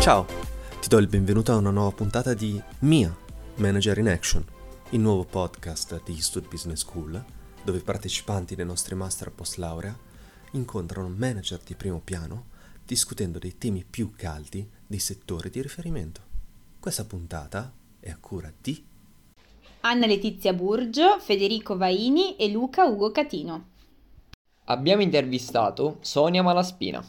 Ciao, ti do il benvenuto a una nuova puntata di Mia Manager in Action, il nuovo podcast di Eastwood Business School, dove i partecipanti dei nostri master post laurea incontrano manager di primo piano discutendo dei temi più caldi dei settori di riferimento. Questa puntata è a cura di Anna Letizia Burgio, Federico Vaini e Luca Ugo Catino. Abbiamo intervistato Sonia Malaspina.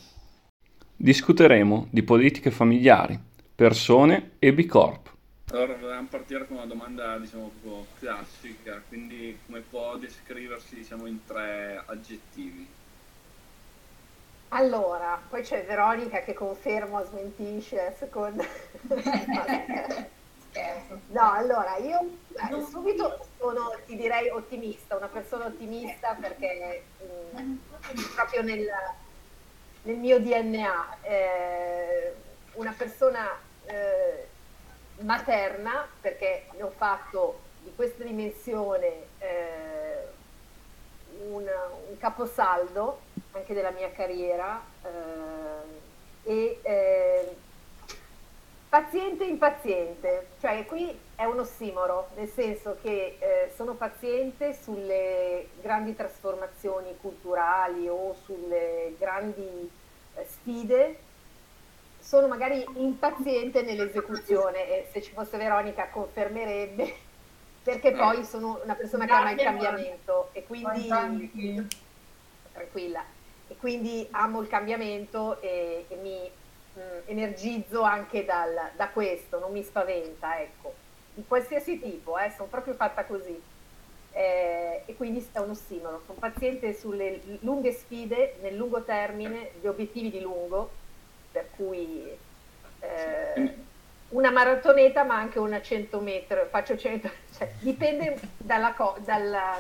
Discuteremo di politiche familiari, persone e B Corp. Allora volevamo partire con una domanda diciamo proprio classica, quindi come può descriversi diciamo in tre aggettivi? Allora, poi c'è Veronica che conferma o smentisce a seconda. no, allora io eh, subito sono, ti direi ottimista, una persona ottimista perché mh, mm, proprio nel, nel, mio DNA, eh, una persona eh, materna perché ne ho fatto di questa dimensione eh, un, un caposaldo anche della mia carriera eh, e eh, paziente impaziente, cioè qui è un ossimoro, nel senso che eh, sono paziente sulle grandi trasformazioni culturali o sulle grandi eh, sfide, sono magari impaziente nell'esecuzione e se ci fosse Veronica confermerebbe perché poi sono una persona che ama il cambiamento e quindi tranquilla. E quindi amo il cambiamento e, e mi energizzo anche dal, da questo, non mi spaventa, ecco, di qualsiasi tipo, eh, sono proprio fatta così. Eh, e quindi è un ossimoro, sono paziente sulle lunghe sfide, nel lungo termine, gli obiettivi di lungo, per cui eh, una maratoneta ma anche una 100 metri, faccio 100, cioè, dipende dalla, dalla,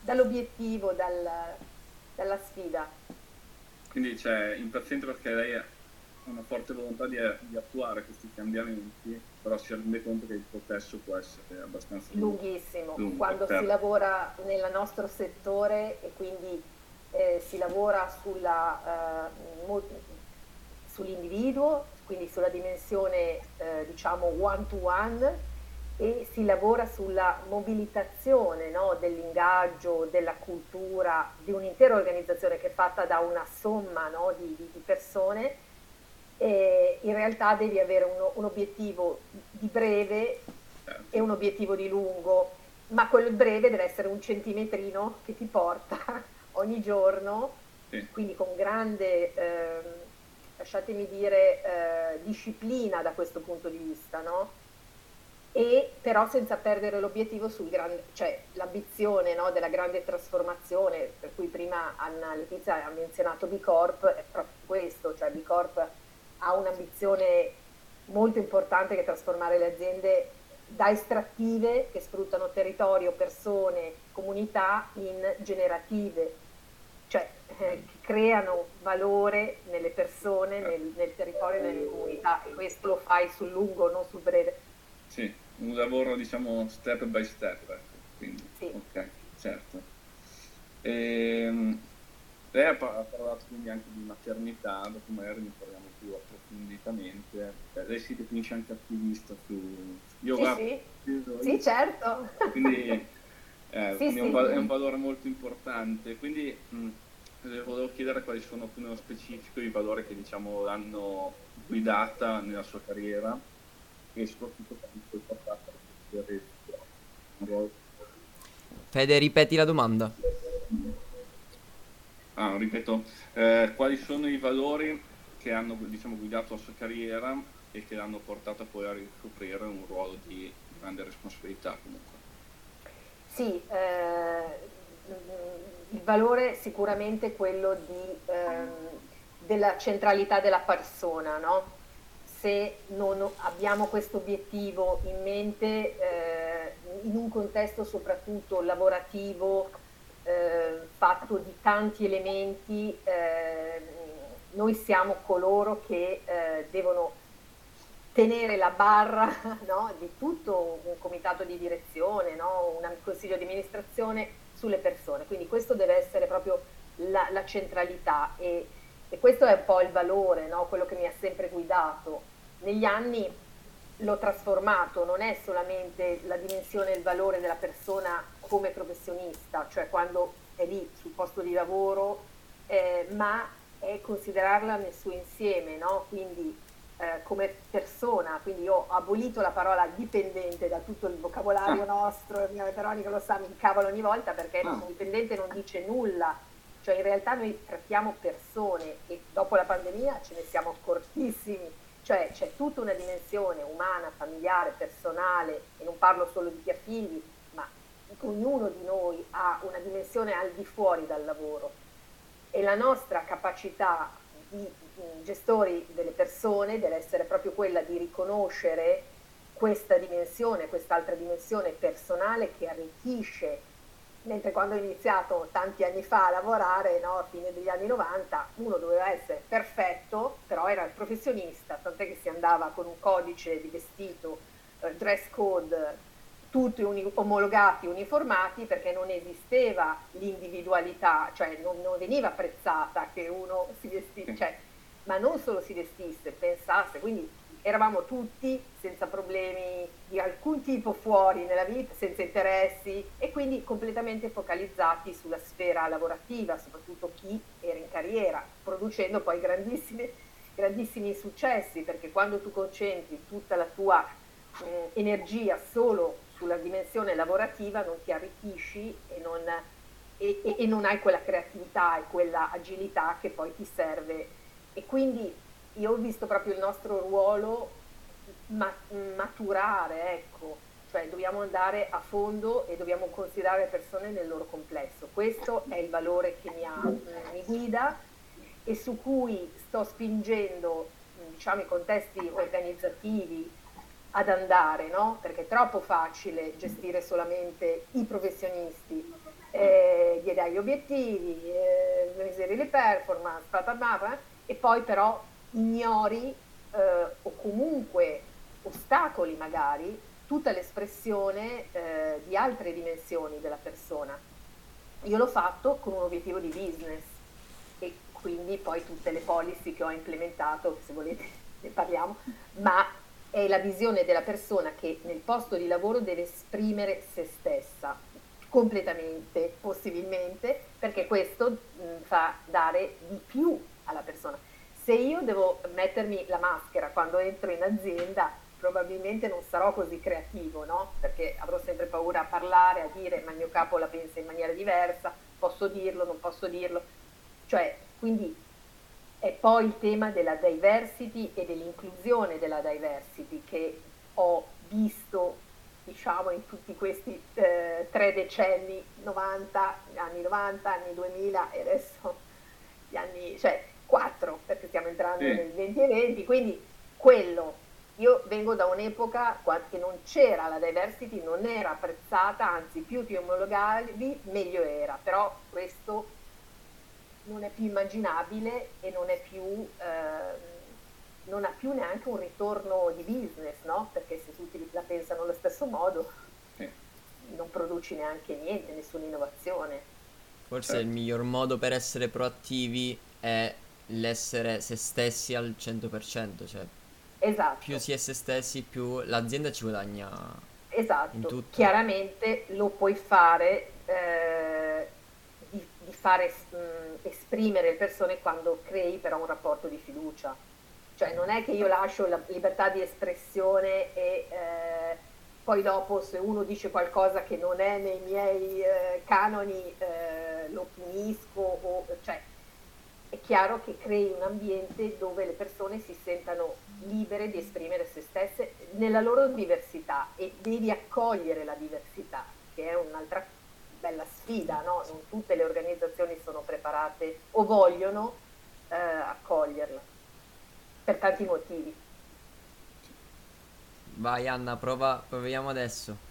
dall'obiettivo, dal, dalla sfida. Quindi c'è impaziente perché lei ha una forte volontà di, di, attuare questi cambiamenti, però si rende conto che il processo può essere abbastanza lunghissimo. Lungo, Quando per... si lavora nel nostro settore e quindi eh, si lavora sulla, uh, sull'individuo, quindi sulla dimensione eh, diciamo one to one e si lavora sulla mobilitazione no, dell'ingaggio, della cultura di un'intera organizzazione che è fatta da una somma no, di, di, persone, e in realtà devi avere un, un, obiettivo di breve e un obiettivo di lungo, ma quello breve deve essere un centimetrino che ti porta ogni giorno, quindi con grande, eh, lasciatemi dire, eh, disciplina da questo punto di vista, no? e però senza perdere l'obiettivo sul grande, cioè l'ambizione no, della grande trasformazione, per cui prima Anna Letizia ha menzionato B Corp, è proprio questo, cioè B Corp ha un'ambizione molto importante che è trasformare le aziende da estrattive che sfruttano territorio, persone, comunità in generative, cioè eh, che creano valore nelle persone, nel, nel territorio e nelle comunità e questo lo fai sul lungo, non sul breve sì, un lavoro diciamo step by step, ecco. Quindi, sì. ok, certo. Ehm, lei ha, parlato quindi anche di maternità, dopo magari ne parliamo più approfonditamente. Cioè, lei si definisce anche attivista su... Io sì, guardo, sì. sì, certo. Quindi, eh, sì, quindi è, un, è, un, valore molto importante. Quindi mh, le volevo chiedere quali sono più nello specifico i valori che diciamo l'hanno guidata nella sua carriera e soprattutto quando portata Fede, ripeti la domanda. Ah, ripeto, eh, quali sono i valori che hanno diciamo, guidato la sua carriera e che l'hanno portata poi a ricoprire un ruolo di grande responsabilità comunque? Sì, eh, il valore sicuramente quello di, eh, della centralità della persona, no? se non abbiamo questo obiettivo in mente eh, in un contesto soprattutto lavorativo eh, fatto di tanti elementi, eh, noi siamo coloro che eh, devono tenere la barra no, di tutto un comitato di direzione, no, un consiglio di amministrazione sulle persone. Quindi questo deve essere proprio la, la centralità e, e, questo è un po' il valore, no? quello che mi ha sempre guidato. Negli anni l'ho trasformato, non è solamente la dimensione e il valore della persona come professionista, cioè quando è lì sul posto di lavoro, eh, ma è considerarla nel suo insieme, no? quindi eh, come persona, quindi io ho abolito la parola dipendente da tutto il vocabolario ah. nostro, Veronica lo sa, mi incavolo ogni volta perché ah. dipendente non dice nulla, cioè in realtà noi trattiamo persone e dopo la pandemia ce ne siamo accortissimi, cioè c'è tutta una dimensione umana, familiare, personale, e non parlo solo di chi ha figli, ognuno di noi ha una dimensione al di fuori dal lavoro e la nostra capacità di gestori delle persone deve essere proprio quella di riconoscere questa dimensione, quest'altra dimensione personale che arricchisce. Mentre quando ho iniziato tanti anni fa a lavorare, no, a fine degli anni 90, uno doveva essere perfetto, però era il professionista, tant'è che si andava con un codice di vestito, eh, dress code, tutti uni- omologati, uniformati, perché non esisteva l'individualità, cioè non, non veniva apprezzata che uno si vestisse, cioè ma non solo si vestisse, pensasse, quindi eravamo tutti senza problemi di alcun tipo fuori nella vita, senza interessi e quindi completamente focalizzati sulla sfera lavorativa, soprattutto chi era in carriera, producendo poi grandissimi successi, perché quando tu concentri tutta la tua eh, energia solo sulla dimensione lavorativa non ti arricchisci e non, e, e, e non hai quella creatività e quella agilità che poi ti serve e quindi io ho visto proprio il nostro ruolo ma- maturare, ecco, cioè dobbiamo andare a fondo e dobbiamo considerare le persone nel loro complesso. Questo è il valore che mi, ha, mi guida e su cui sto spingendo diciamo, i contesti organizzativi ad andare, no? perché è troppo facile gestire solamente i professionisti, eh, gli dai gli obiettivi, eh, miseri le performance, bla, e poi però ignori eh, o comunque ostacoli magari tutta l'espressione eh, di altre dimensioni della persona. Io l'ho fatto con un obiettivo di business e quindi poi tutte le policy che ho implementato, se volete ne parliamo, ma è la visione della persona che nel posto di lavoro deve esprimere se stessa completamente, possibilmente, perché questo mh, fa dare di più alla persona. Se io devo mettermi la maschera quando entro in azienda, probabilmente non sarò così creativo, no? Perché avrò sempre paura a parlare, a dire, ma il mio capo la pensa in maniera diversa, posso dirlo, non posso dirlo. Cioè, quindi è poi il tema della diversity e dell'inclusione della diversity che ho visto diciamo in tutti questi eh, tre decenni 90, anni 90, anni 2000 e adesso gli anni, cioè 4 perché stiamo entrando sì. nel 2020, quindi quello. Io vengo da un'epoca che non c'era la diversity, non era apprezzata, anzi più ti omologavi meglio era, però questo non è più immaginabile e non è più... Eh, non ha più neanche un ritorno di business, no? Perché se tutti la pensano allo stesso modo, sì. non produci neanche niente, nessuna innovazione. Forse certo. il miglior modo per essere proattivi è l'essere se stessi al 100%, cioè esatto. più si è se stessi, più l'azienda ci guadagna. Esatto, chiaramente lo puoi fare, eh, fare mh, mm, esprimere le persone quando crei però un rapporto di fiducia. Cioè non è che io lascio la libertà di espressione e eh, poi dopo se uno dice qualcosa che non è nei miei eh, canoni eh, lo punisco o cioè è chiaro che crei un ambiente dove le persone si sentano libere di esprimere se stesse nella loro diversità e devi accogliere la diversità, che è un'altra bella sfida, no? Non tutte le organizzazioni sono preparate o vogliono eh, accoglierla, per tanti motivi. Vai Anna, prova, proviamo adesso.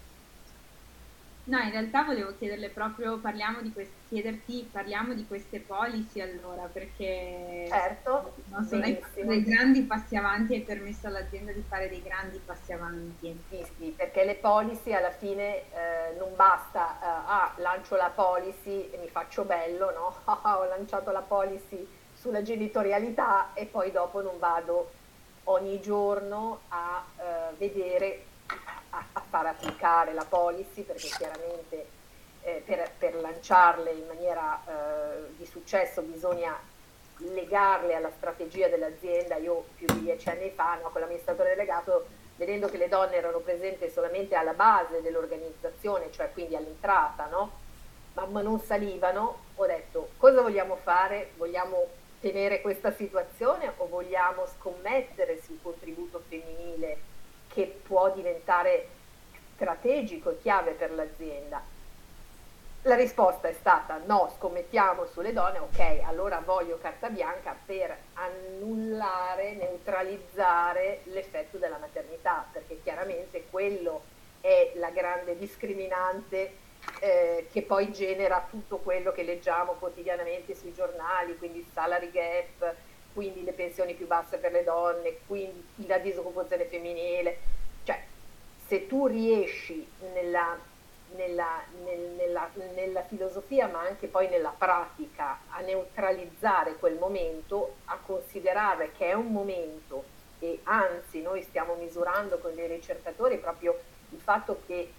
No, in realtà volevo chiederle proprio, parliamo di quest- chiederti, parliamo di queste policy allora, perché certo, non so, hai fatto dei grandi passi avanti, hai permesso all'azienda di fare dei grandi passi avanti. Sì, sì, perché le policy alla fine eh, non basta, eh, ah, lancio la policy e mi faccio bello, no? Ho lanciato la policy sulla genitorialità e poi dopo non vado ogni giorno a eh, vedere a, a, far applicare la policy perché chiaramente eh, per, per, lanciarle in maniera eh, di successo bisogna legarle alla strategia dell'azienda. Io più di dieci anni fa no, con l'amministratore delegato, vedendo che le donne erano presenti solamente alla base dell'organizzazione, cioè quindi all'entrata, no? ma, ma non salivano, ho detto cosa vogliamo fare? Vogliamo tenere questa situazione o vogliamo scommettere sul contributo femminile che può diventare strategico e chiave per l'azienda? La risposta è stata no, scommettiamo sulle donne, ok, allora voglio carta bianca per annullare, neutralizzare l'effetto della maternità, perché chiaramente quello è la grande discriminante eh, che poi genera tutto quello che leggiamo quotidianamente sui giornali, quindi salary gap, quindi le pensioni più basse per le donne, quindi la disoccupazione femminile. Cioè, se tu riesci nella, nella, nel, nella, nella filosofia, ma anche poi nella pratica, a neutralizzare quel momento, a considerare che è un momento e anzi noi stiamo misurando con dei ricercatori proprio il fatto che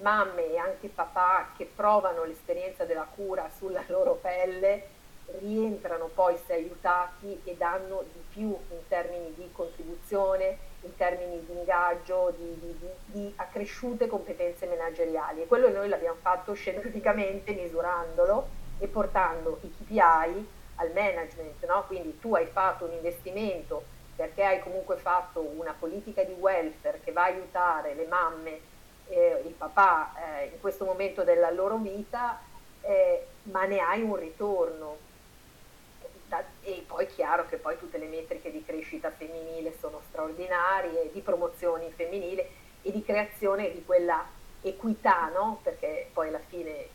mamme e anche papà che provano l'esperienza della cura sulla loro pelle rientrano poi se aiutati e danno di più in termini di contribuzione, in termini di ingaggio, di, di, di, accresciute competenze manageriali e quello noi l'abbiamo fatto scientificamente misurandolo e portando i KPI al management, no? quindi tu hai fatto un investimento perché hai comunque fatto una politica di welfare che va a aiutare le mamme e il papà eh, in questo momento della loro vita, eh, ma ne hai un ritorno e poi è chiaro che poi tutte le metriche di crescita femminile sono straordinarie, di promozione femminile e di creazione di quella equità, no? Perché poi alla fine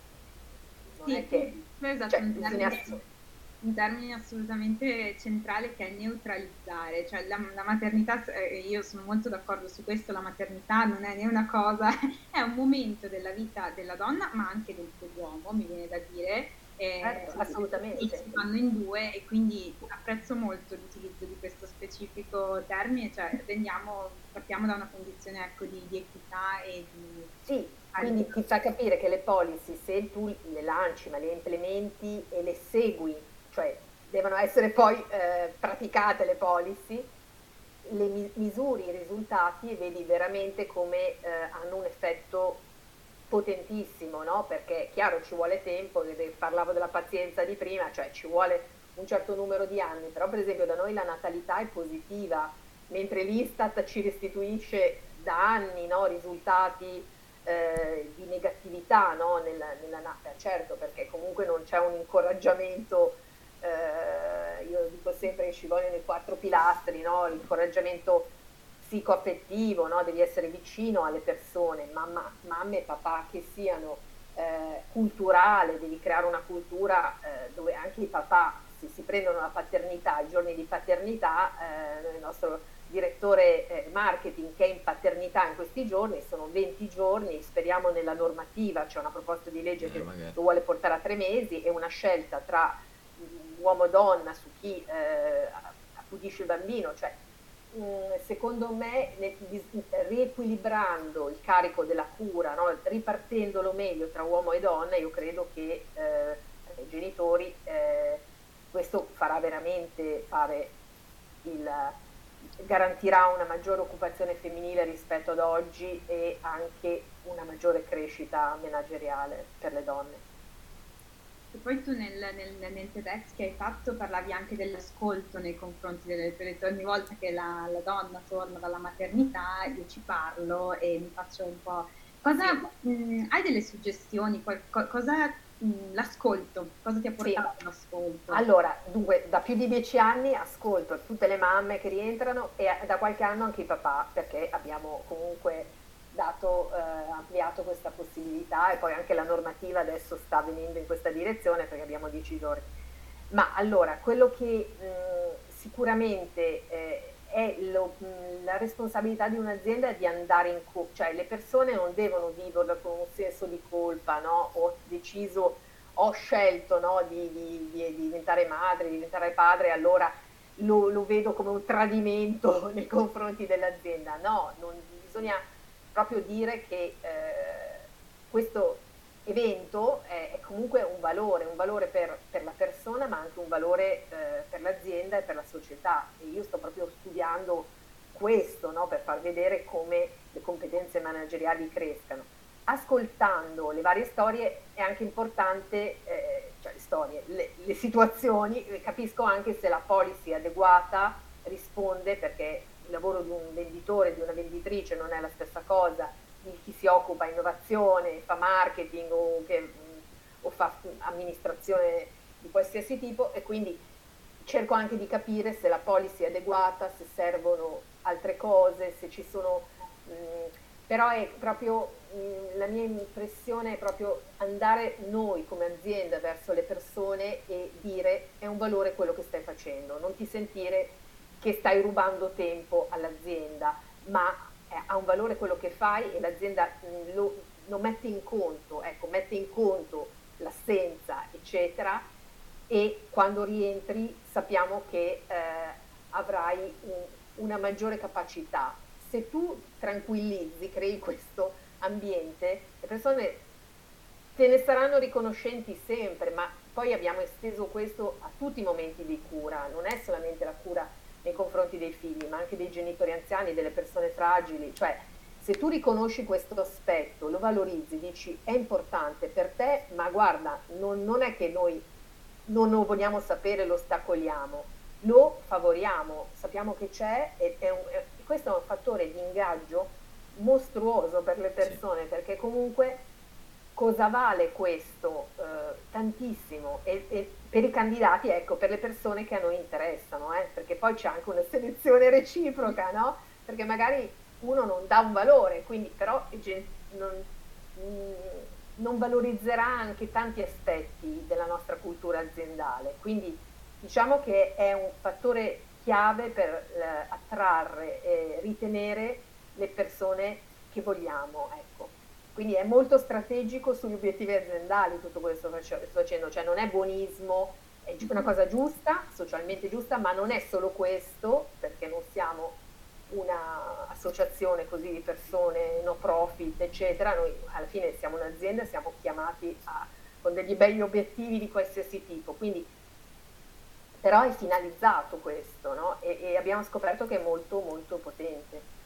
non sì, è che... Esatto, cioè, un, termine, un, termine, assolutamente centrale che è neutralizzare, cioè la, la maternità, eh, io sono molto d'accordo su questo, la maternità non è né una cosa, è un momento della vita della donna ma anche del, dell'uomo, mi viene da dire, eh, assolutamente. Si fanno in due e quindi apprezzo molto l'utilizzo di questo specifico termine, cioè vendiamo, partiamo da una condizione ecco, di, di, equità e di... Sì, quindi ti fa capire che le policy, se tu le lanci ma le implementi e le segui, cioè devono essere poi eh, praticate le policy, le mi- misuri i risultati e vedi veramente come eh, hanno un effetto potentissimo, no? perché chiaro ci vuole tempo, parlavo della pazienza di prima, cioè ci vuole un certo numero di anni, però per esempio da noi la natalità è positiva, mentre l'Istat ci restituisce da anni no? risultati eh, di negatività no? nella, nella nata, certo perché comunque non c'è un incoraggiamento, eh, io dico sempre che ci vogliono i quattro pilastri, l'incoraggiamento psicoaffettivo, no? devi essere vicino alle persone, mamma, mamme e papà che siano eh, culturale, devi creare una cultura eh, dove anche i papà si, si, prendono la paternità, i giorni di paternità, eh, il nostro direttore eh, marketing che è in paternità in questi giorni, sono 20 giorni, speriamo nella normativa, c'è una proposta di legge che magari. lo vuole portare a tre mesi e una scelta tra uomo e donna su chi eh, accudisce il bambino, cioè Mm, secondo me riequilibrando il carico della cura, no? ripartendolo meglio tra uomo e donna, io credo che eh, i genitori eh, questo farà veramente fare il, garantirà una maggiore occupazione femminile rispetto ad oggi e anche una maggiore crescita manageriale per le donne. E poi tu nel, nel, nel, TEDx che hai fatto parlavi anche dell'ascolto nei confronti delle tue ogni volta che la, la, donna torna dalla maternità io ci parlo e mi faccio un po'... Cosa, sì. mh, hai delle suggestioni? Qual, cosa mh, l'ascolto? Cosa ti ha portato sì. l'ascolto? Allora, dunque, da più di dieci anni ascolto tutte le mamme che rientrano e da qualche anno anche i papà, perché abbiamo comunque dato, eh, ampliato questa possibilità e poi anche la normativa adesso sta venendo in questa direzione perché abbiamo 10 giorni. Ma allora, quello che mh, sicuramente eh, è lo, mh, la responsabilità di un'azienda di andare in colpa, cioè le persone non devono viverla con un senso di colpa, no? Ho deciso, ho scelto no? di, di, di, diventare madre, di diventare padre, allora lo, lo, vedo come un tradimento nei confronti dell'azienda. No, non, bisogna proprio dire che eh, questo evento è, è, comunque un valore, un valore per, per, la persona ma anche un valore eh, per l'azienda e per la società e io sto proprio studiando questo no, per far vedere come le competenze manageriali crescano. Ascoltando le varie storie è anche importante, eh, cioè le storie, le, le situazioni, capisco anche se la policy adeguata risponde perché il lavoro di un venditore, di una venditrice non è la stessa cosa. Di chi si occupa innovazione, fa marketing o, che, o fa amministrazione di qualsiasi tipo e quindi cerco anche di capire se la policy è adeguata, se servono altre cose, se ci sono... Mh, però è proprio mh, la mia impressione è proprio andare noi come azienda verso le persone e dire è un valore quello che stai facendo, non ti sentire che stai rubando tempo all'azienda, ma ha un valore quello che fai e l'azienda mm, lo, lo mette in conto, ecco, mette in conto l'assenza, eccetera, e quando rientri sappiamo che eh, avrai un, una maggiore capacità. Se tu tranquillizzi, crei questo ambiente, le persone te ne saranno riconoscenti sempre, ma poi abbiamo esteso questo a tutti i momenti di cura, non è solamente la cura nei confronti dei figli, ma anche dei genitori anziani, delle persone fragili, cioè se tu riconosci questo aspetto, lo valorizzi, dici è importante per te, ma guarda, non, non è che noi non lo vogliamo sapere, lo stacoliamo, lo favoriamo, sappiamo che c'è e, è un, è, questo è un fattore di ingaggio mostruoso per le persone, sì. perché comunque cosa vale questo? Eh, tantissimo e, e, per i candidati, ecco, per le persone che a noi interessano, eh, perché poi c'è anche una selezione reciproca, no? Perché magari uno non dà un valore, quindi però non, mm, non valorizzerà anche tanti aspetti della nostra cultura aziendale. Quindi diciamo che è un fattore chiave per eh, attrarre e ritenere le persone che vogliamo. Ecco. Quindi è molto strategico sugli obiettivi aziendali tutto quello che sto facendo, cioè non è buonismo, è una cosa giusta, socialmente giusta, ma non è solo questo, perché non siamo un'associazione così di persone no profit, eccetera, noi alla fine siamo un'azienda, siamo chiamati a, con degli begli obiettivi di qualsiasi tipo, quindi però è finalizzato questo, no? e, e abbiamo scoperto che è molto molto potente.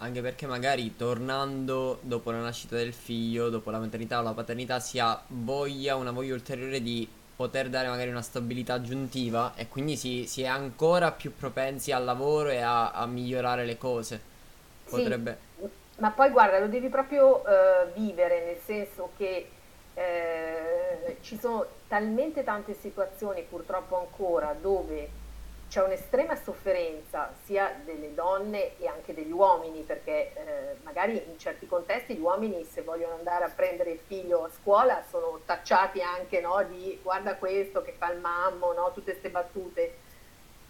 Anche perché magari tornando dopo la nascita del figlio, dopo la maternità o la paternità, si ha voglia, una voglia ulteriore di poter dare magari una stabilità aggiuntiva e quindi si, si è ancora più propensi al lavoro e a, a migliorare le cose. Potrebbe... Sì, ma poi guarda, lo devi proprio uh, vivere, nel senso che eh, ci sono talmente tante situazioni purtroppo ancora dove c'è un'estrema sofferenza sia delle donne e anche degli uomini, perché eh, magari in certi contesti gli uomini se vogliono andare a prendere il figlio a scuola sono tacciati anche no, di guarda questo che fa il mammo, no, tutte queste battute.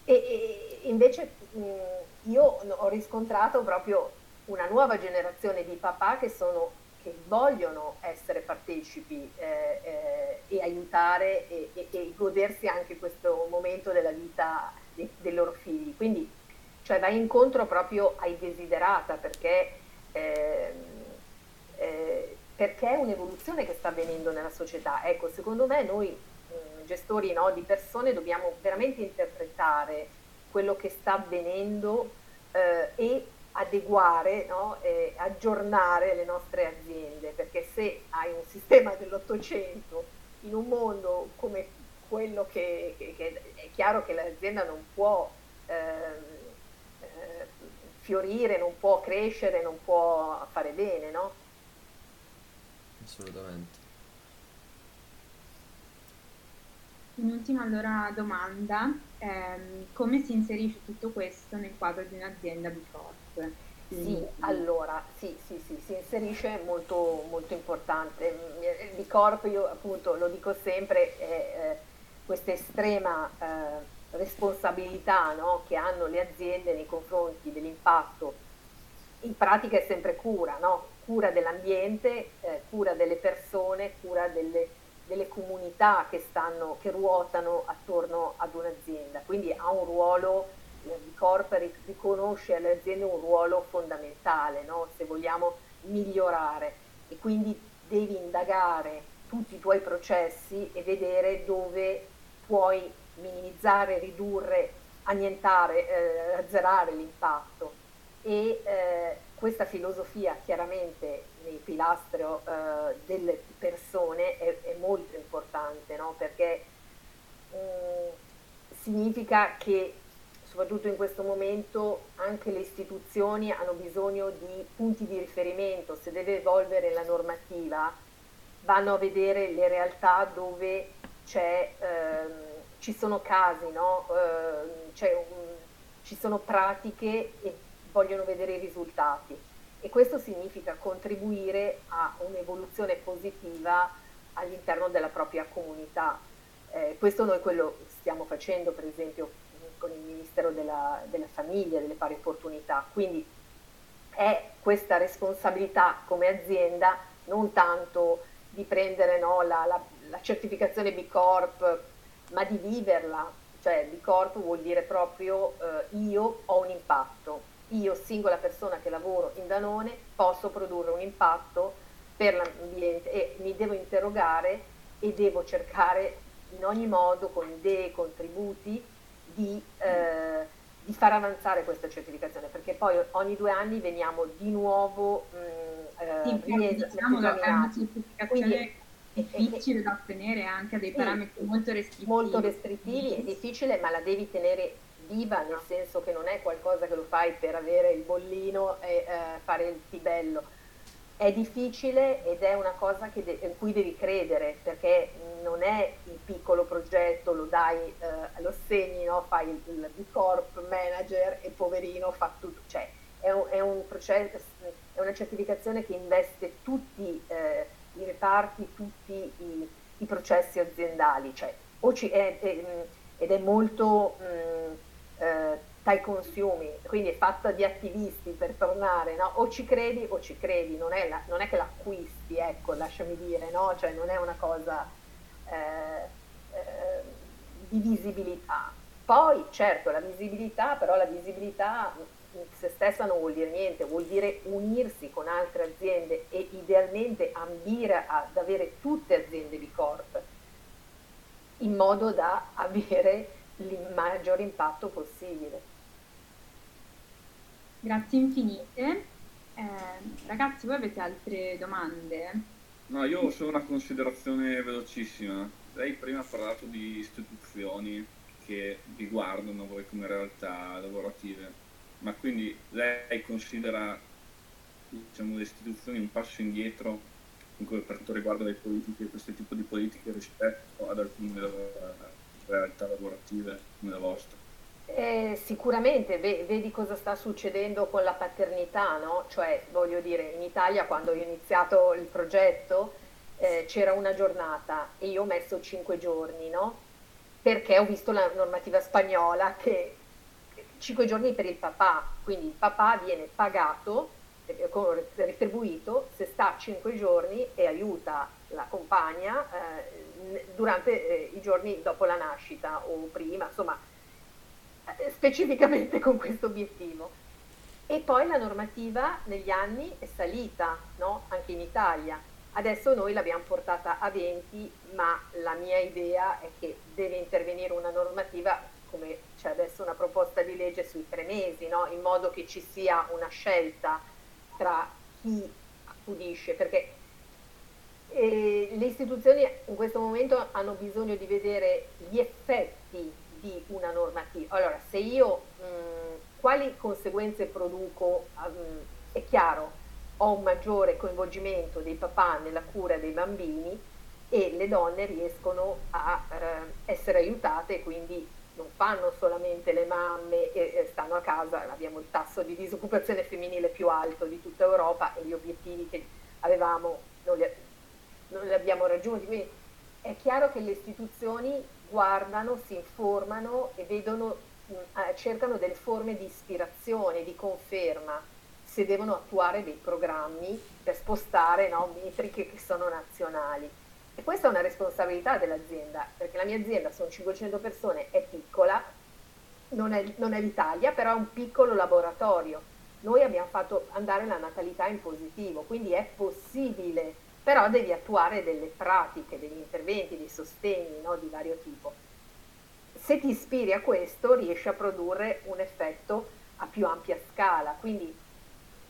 E, e invece mh, io ho riscontrato proprio una nuova generazione di papà che, sono, che vogliono essere partecipi eh, eh, e aiutare e, e godersi anche questo momento della vita dei, dei loro figli. Quindi cioè, vai incontro proprio ai desiderata perché, eh, eh, perché è un'evoluzione che sta avvenendo nella società. Ecco, secondo me noi mh, gestori no, di persone dobbiamo veramente interpretare quello che sta avvenendo eh, e adeguare, no, eh, aggiornare le nostre aziende, perché se hai un sistema dell'Ottocento in un mondo come quello che, che, che, è chiaro che l'azienda non può eh, eh, fiorire, non può crescere, non può fare bene, no? Assolutamente. Un'ultima allora domanda, ehm, come si inserisce tutto questo nel quadro di un'azienda B Corp? Sì, allora, sì, sì, sì, si inserisce molto, molto importante. Il B Corp, io appunto lo dico sempre, eh, questa estrema eh, responsabilità no, che hanno le aziende nei confronti dell'impatto. In pratica è sempre cura, no? cura dell'ambiente, eh, cura delle persone, cura delle, delle comunità che, stanno, che ruotano attorno ad un'azienda. Quindi ha un ruolo il corpo riconosce alle aziende un ruolo fondamentale, no? se vogliamo migliorare e quindi devi indagare tutti i tuoi processi e vedere dove puoi minimizzare, ridurre, annientare, eh, azzerare l'impatto. E eh, questa filosofia chiaramente nel pilastro eh, delle persone è, è molto importante, no? perché mh, mm, significa che soprattutto in questo momento anche le istituzioni hanno bisogno di punti di riferimento, se deve evolvere la normativa vanno a vedere le realtà dove ehm, ci sono casi, no? eh, un, ci sono pratiche e vogliono vedere i risultati e questo significa contribuire a un'evoluzione positiva all'interno della propria comunità. Eh, questo noi quello stiamo facendo per esempio con il Ministero della, della Famiglia, delle pari opportunità. Quindi è questa responsabilità come azienda non tanto di prendere no, la, la, la, certificazione B Corp, ma di viverla. Cioè B Corp vuol dire proprio eh, io ho un impatto, io singola persona che lavoro in Danone posso produrre un impatto per l'ambiente e mi devo interrogare e devo cercare in ogni modo con idee, contributi di, eh, di, far avanzare questa certificazione, perché poi ogni due anni veniamo di nuovo mh, eh, sì, ries- diciamo, è una certificazione difficile da ottenere anche a dei sì, parametri molto restrittivi. Molto restrittivi, è difficile, ma la devi tenere viva, nel senso che non è qualcosa che lo fai per avere il bollino e eh, fare il tibello è difficile ed è una cosa de- in cui devi credere perché non è il piccolo progetto, lo dai, eh, lo segni, no? fai il, il B Corp manager e poverino fa tutto, cioè è un, è un processo, è una certificazione che investe tutti eh, i reparti, tutti i, i, processi aziendali, cioè, ci, è, ed è molto mh, eh, dai consumi, quindi è fatta di attivisti per tornare, no? o ci credi o ci credi, non è, la, non è che l'acquisti, ecco, lasciami dire, no? cioè non è una cosa eh, eh, di visibilità. Poi certo la visibilità, però la visibilità in se stessa non vuol dire niente, vuol dire unirsi con altre aziende e idealmente ambire ad avere tutte aziende di Corp in modo da avere il maggior impatto possibile. Grazie infinite. Eh, ragazzi, voi avete altre domande? No, io ho solo una considerazione velocissima. Lei prima ha parlato di istituzioni che riguardano voi come realtà lavorative, ma quindi lei considera diciamo, le istituzioni un passo indietro per quanto riguarda le politiche, questo tipo di politiche rispetto ad alcune realtà lavorative come la vostra? Eh, sicuramente vedi cosa sta succedendo con la paternità, no? Cioè, voglio dire, in Italia quando ho iniziato il progetto eh, c'era una giornata e io ho messo cinque giorni, no? Perché ho visto la normativa spagnola che cinque giorni per il papà, quindi il papà viene pagato, eh, retribuito se sta cinque giorni e aiuta la compagna eh, durante eh, i giorni dopo la nascita o prima, insomma specificamente con questo obiettivo. E poi la normativa negli anni è salita, no? anche in Italia. Adesso noi l'abbiamo portata a 20, ma la mia idea è che deve intervenire una normativa, come c'è adesso una proposta di legge sui tre mesi, no? in modo che ci sia una scelta tra chi accudisce, perché eh, le istituzioni in questo momento hanno bisogno di vedere gli effetti di una normativa. Allora, se io mh, mm, quali conseguenze produco, um, è chiaro, ho un maggiore coinvolgimento dei papà nella cura dei bambini e le donne riescono a eh, essere aiutate quindi non fanno solamente le mamme e, e stanno a casa, abbiamo il tasso di disoccupazione femminile più alto di tutta Europa e gli obiettivi che avevamo non li, non li abbiamo raggiunti. Quindi è chiaro che le istituzioni guardano, si informano e vedono, eh, cercano delle forme di ispirazione, di conferma, se devono attuare dei programmi per spostare no, metriche che sono nazionali. E questa è una responsabilità dell'azienda, perché la mia azienda sono 500 persone, è piccola, non è, non è l'Italia, però è un piccolo laboratorio. Noi abbiamo fatto andare la natalità in positivo, quindi è possibile, però devi attuare delle pratiche, degli interventi, dei sostegni no, di vario tipo. Se ti ispiri a questo riesci a produrre un effetto a più ampia scala, quindi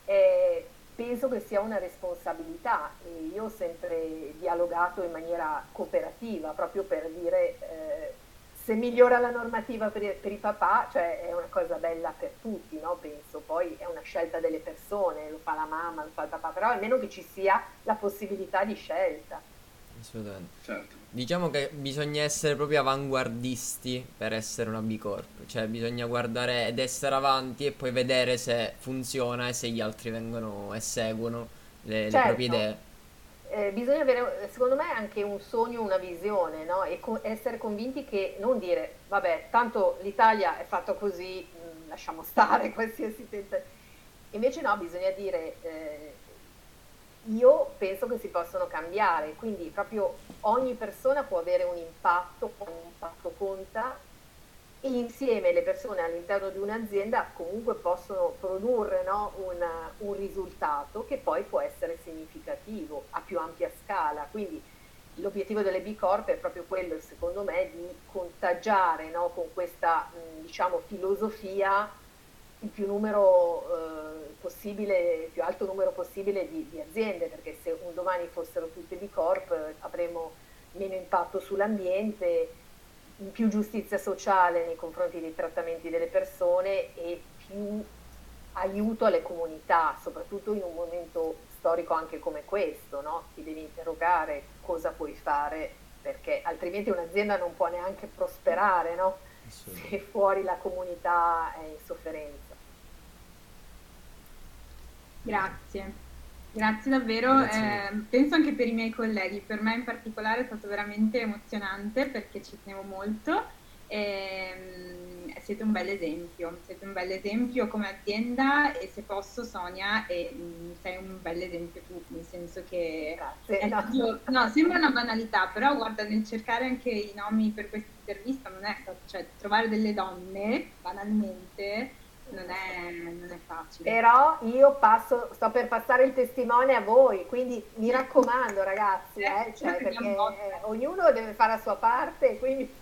eh, penso che sia una responsabilità e io ho sempre dialogato in maniera cooperativa proprio per dire eh, se migliora la normativa per, per, i papà, cioè è una cosa bella per tutti, no? penso, poi è una scelta delle persone, lo fa la mamma, lo fa il papà, però almeno che ci sia la possibilità di scelta. Assolutamente. Certo. Diciamo che bisogna essere proprio avanguardisti per essere una B Corp, cioè bisogna guardare ed essere avanti e poi vedere se funziona e se gli altri vengono e seguono le, certo. le proprie idee. Eh, bisogna avere, secondo me, anche un sogno, una visione, no? E co- essere convinti che non dire, vabbè, tanto l'Italia è fatta così, mh, mm, lasciamo stare qualsiasi tentativo. Invece no, bisogna dire, eh, io penso che si possono cambiare, quindi proprio ogni persona può avere un impatto, ogni impatto conta insieme le persone all'interno di un'azienda comunque possono produrre no, un, un, risultato che poi può essere significativo a più ampia scala. Quindi l'obiettivo delle B Corp è proprio quello, secondo me, di contagiare no, con questa diciamo, filosofia il più numero eh, possibile, il più alto numero possibile di, di, aziende, perché se un domani fossero tutte B Corp eh, avremo meno impatto sull'ambiente, più giustizia sociale nei confronti dei trattamenti delle persone e più aiuto alle comunità, soprattutto in un momento storico anche come questo, no? ti devi interrogare cosa puoi fare, perché altrimenti un'azienda non può neanche prosperare no? se fuori la comunità è in sofferenza. Grazie, grazie davvero. Grazie. Eh, penso anche per i miei colleghi, per me in particolare è stato veramente emozionante perché ci tenevo molto. E, mm, siete un bel esempio, siete un bel esempio come azienda e se posso Sonia e, mm, sei un bel esempio tu, nel senso che no. no, sembra una banalità, però guarda nel cercare anche i nomi per questa intervista non è stato, cioè trovare delle donne banalmente non è, non è facile. Però io passo, sto per passare il testimone a voi, quindi mi raccomando ragazzi, eh, cioè, perché ognuno deve fare la sua parte, quindi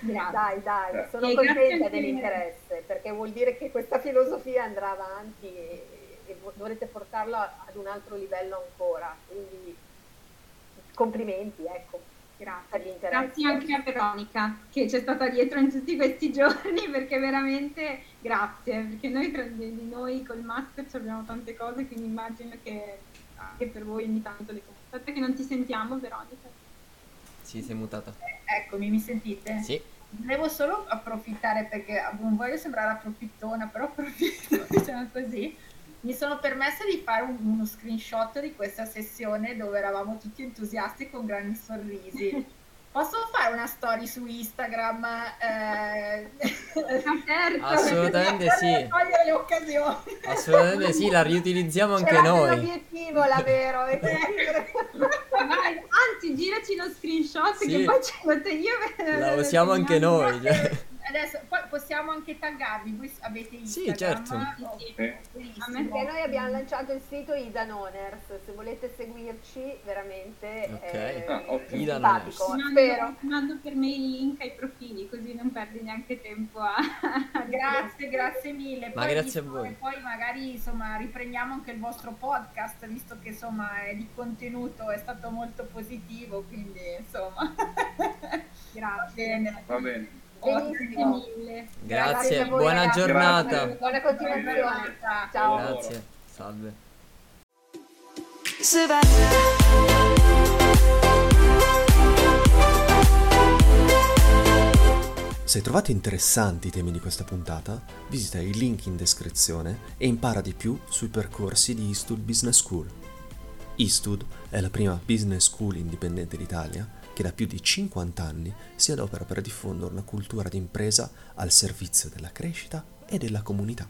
Grazie. dai, dai, sono e contenta dell'interesse, perché vuol dire che questa filosofia andrà avanti e, e dovrete portarla ad un altro livello ancora, quindi complimenti, ecco. Grazie. Grazie anche a Veronica che c'è stata dietro in tutti questi giorni perché veramente grazie, perché noi tra di noi col master abbiamo tante cose, quindi immagino che anche per voi ogni tanto le Aspetta che non ti sentiamo Veronica. Sì, sei mutata. Eh, eccomi, mi sentite? Sì. Volevo solo approfittare perché non voglio sembrare approfittona, però approfitto, diciamo così, mi sono permessa di fare un, uno screenshot di questa sessione dove eravamo tutti entusiasti con grandi sorrisi. Posso fare una story su Instagram? Eh... certo, Assolutamente sì. Cogliere le occasioni. Assolutamente sì, la riutilizziamo anche C'era noi. l'obiettivo, la vero. Anzi, giraci uno screenshot sì. che poi ci metto io. La usiamo anche noi. Adesso poi possiamo anche taggarvi, voi avete Instagram. Sì, certo. Okay. Perché noi abbiamo lanciato il sito Idan Owners, se volete seguirci veramente okay. è ah, okay. simpatico, spero. Mando per me il link ai profili così non perdi neanche tempo a... grazie, grazie mille. Ma poi grazie a voi. Poi magari insomma riprendiamo anche il vostro podcast, visto che insomma è di contenuto, è stato molto positivo, quindi insomma... grazie. Va bene. Benissimo. Grazie, buona ragazzi. giornata. Buona continuazione. Ciao. Grazie. Salve. Se hai trovato interessanti i temi di questa puntata, visita i link in descrizione e impara di più sui percorsi di Eastwood Business School. Eastwood è la prima business school indipendente d'Italia che da più di 50 anni si adopera per diffondere una cultura d'impresa al servizio della crescita e della comunità.